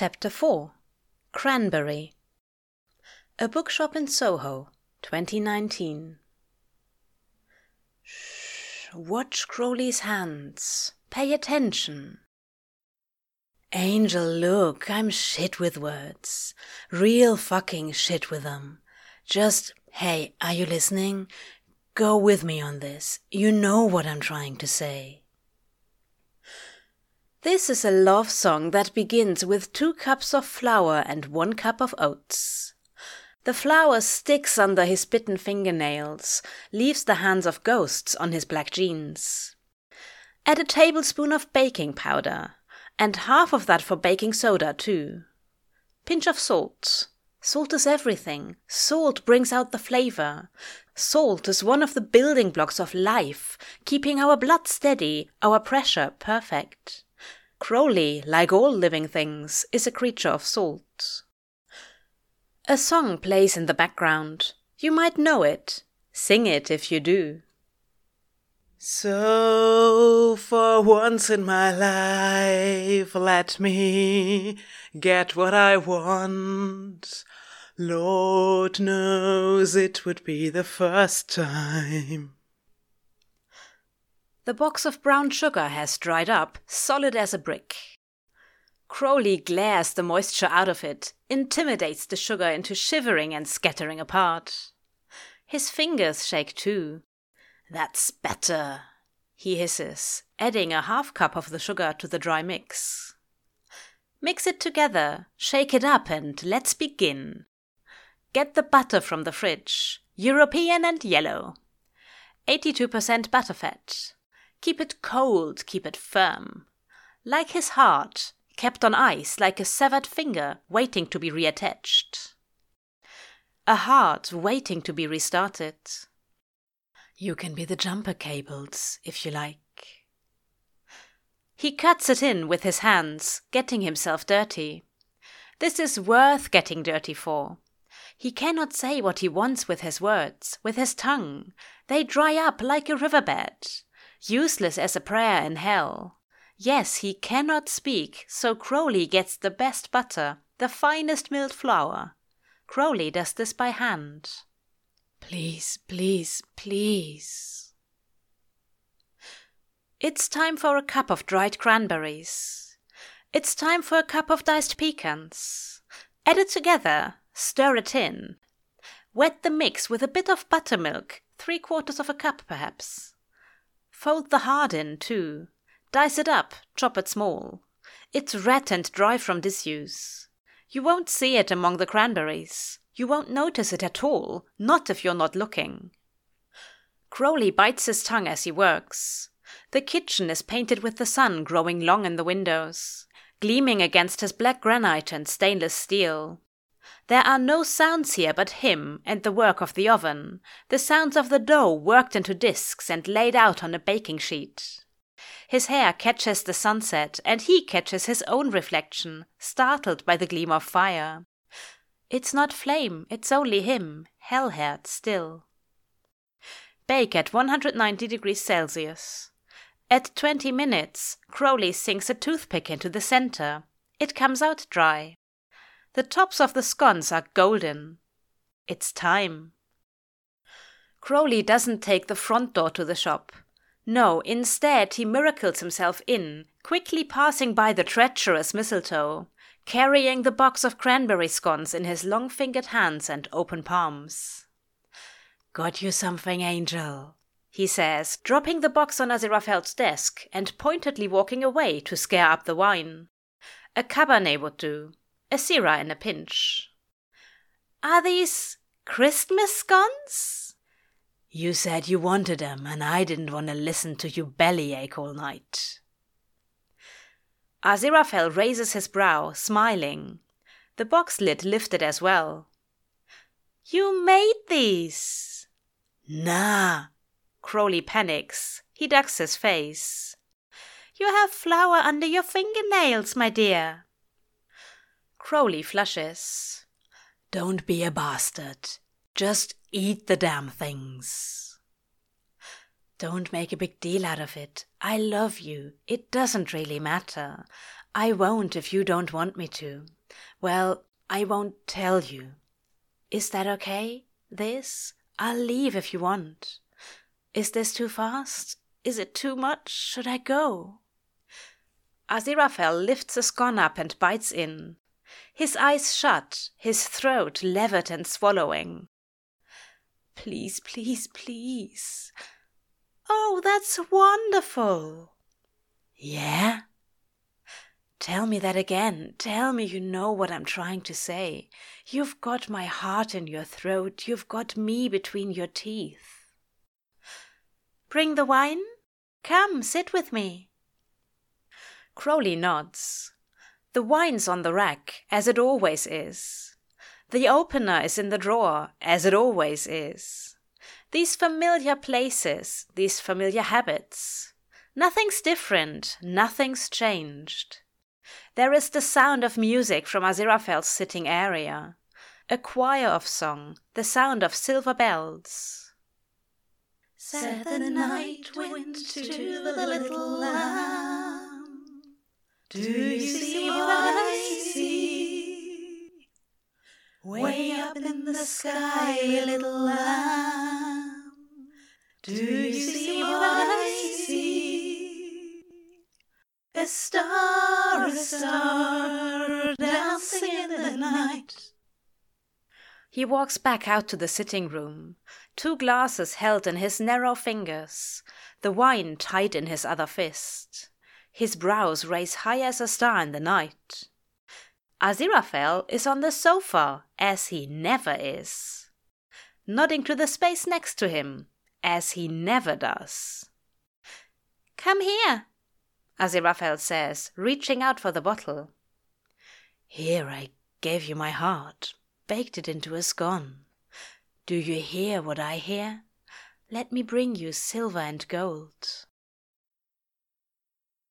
Chapter 4 Cranberry A Bookshop in Soho, 2019. Shh, watch Crowley's hands. Pay attention. Angel, look, I'm shit with words. Real fucking shit with them. Just, hey, are you listening? Go with me on this. You know what I'm trying to say. This is a love song that begins with two cups of flour and one cup of oats. The flour sticks under his bitten fingernails, leaves the hands of ghosts on his black jeans. Add a tablespoon of baking powder, and half of that for baking soda, too. Pinch of salt. Salt is everything. Salt brings out the flavor. Salt is one of the building blocks of life, keeping our blood steady, our pressure perfect. Crowley, like all living things, is a creature of salt. A song plays in the background. You might know it. Sing it if you do. So, for once in my life, let me get what I want. Lord knows it would be the first time. The box of brown sugar has dried up, solid as a brick. Crowley glares the moisture out of it, intimidates the sugar into shivering and scattering apart. His fingers shake too. That's better, he hisses, adding a half cup of the sugar to the dry mix. Mix it together, shake it up, and let's begin. Get the butter from the fridge, European and yellow. 82% butterfat. Keep it cold, keep it firm. Like his heart, kept on ice like a severed finger waiting to be reattached. A heart waiting to be restarted. You can be the jumper cables, if you like. He cuts it in with his hands, getting himself dirty. This is worth getting dirty for. He cannot say what he wants with his words, with his tongue. They dry up like a riverbed useless as a prayer in hell. Yes, he cannot speak, so Crowley gets the best butter, the finest milled flour. Crowley does this by hand. Please, please, please. It's time for a cup of dried cranberries. It's time for a cup of diced pecans. Add it together, stir it in. Wet the mix with a bit of buttermilk, three quarters of a cup perhaps. Fold the heart in, too. Dice it up, chop it small. It's red and dry from disuse. You won't see it among the cranberries. You won't notice it at all, not if you're not looking. Crowley bites his tongue as he works. The kitchen is painted with the sun growing long in the windows, gleaming against his black granite and stainless steel. There are no sounds here but him and the work of the oven, the sounds of the dough worked into discs and laid out on a baking sheet. His hair catches the sunset, and he catches his own reflection, startled by the gleam of fire. It's not flame, it's only him, hell haired still. Bake at 190 degrees Celsius. At 20 minutes, Crowley sinks a toothpick into the center. It comes out dry. The tops of the scones are golden. It's time. Crowley doesn't take the front door to the shop. No, instead, he miracles himself in, quickly passing by the treacherous mistletoe, carrying the box of cranberry scones in his long fingered hands and open palms. Got you something, Angel, he says, dropping the box on Aziraphale's desk and pointedly walking away to scare up the wine. A cabernet would do a Syrah in a pinch. Are these Christmas scones? You said you wanted them, and I didn't want to listen to you bellyache all night. Aziraphale raises his brow, smiling. The box lid lifted as well. You made these. Nah. Crowley panics. He ducks his face. You have flour under your fingernails, my dear. Crowley flushes. Don't be a bastard. Just eat the damn things. Don't make a big deal out of it. I love you. It doesn't really matter. I won't if you don't want me to. Well, I won't tell you. Is that okay? This? I'll leave if you want. Is this too fast? Is it too much? Should I go? Aziraphale lifts a scone up and bites in. His eyes shut, his throat levered and swallowing. Please, please, please. Oh, that's wonderful. Yeah? Tell me that again. Tell me you know what I'm trying to say. You've got my heart in your throat. You've got me between your teeth. Bring the wine? Come, sit with me. Crowley nods. The wine's on the rack, as it always is. The opener is in the drawer, as it always is. These familiar places, these familiar habits. Nothing's different, nothing's changed. There is the sound of music from Aziraphale's sitting area, a choir of song, the sound of silver bells. Said the night wind to the little lamb, Do you see what I see? Way up in the sky, little lamb, Do you see what I see? A star, a star, dancing in the night. He walks back out to the sitting room, two glasses held in his narrow fingers, the wine tight in his other fist. His brows raise high as a star in the night. Aziraphale is on the sofa, as he never is, nodding to the space next to him, as he never does. Come here, Aziraphale says, reaching out for the bottle. Here I gave you my heart, baked it into a scone. Do you hear what I hear? Let me bring you silver and gold.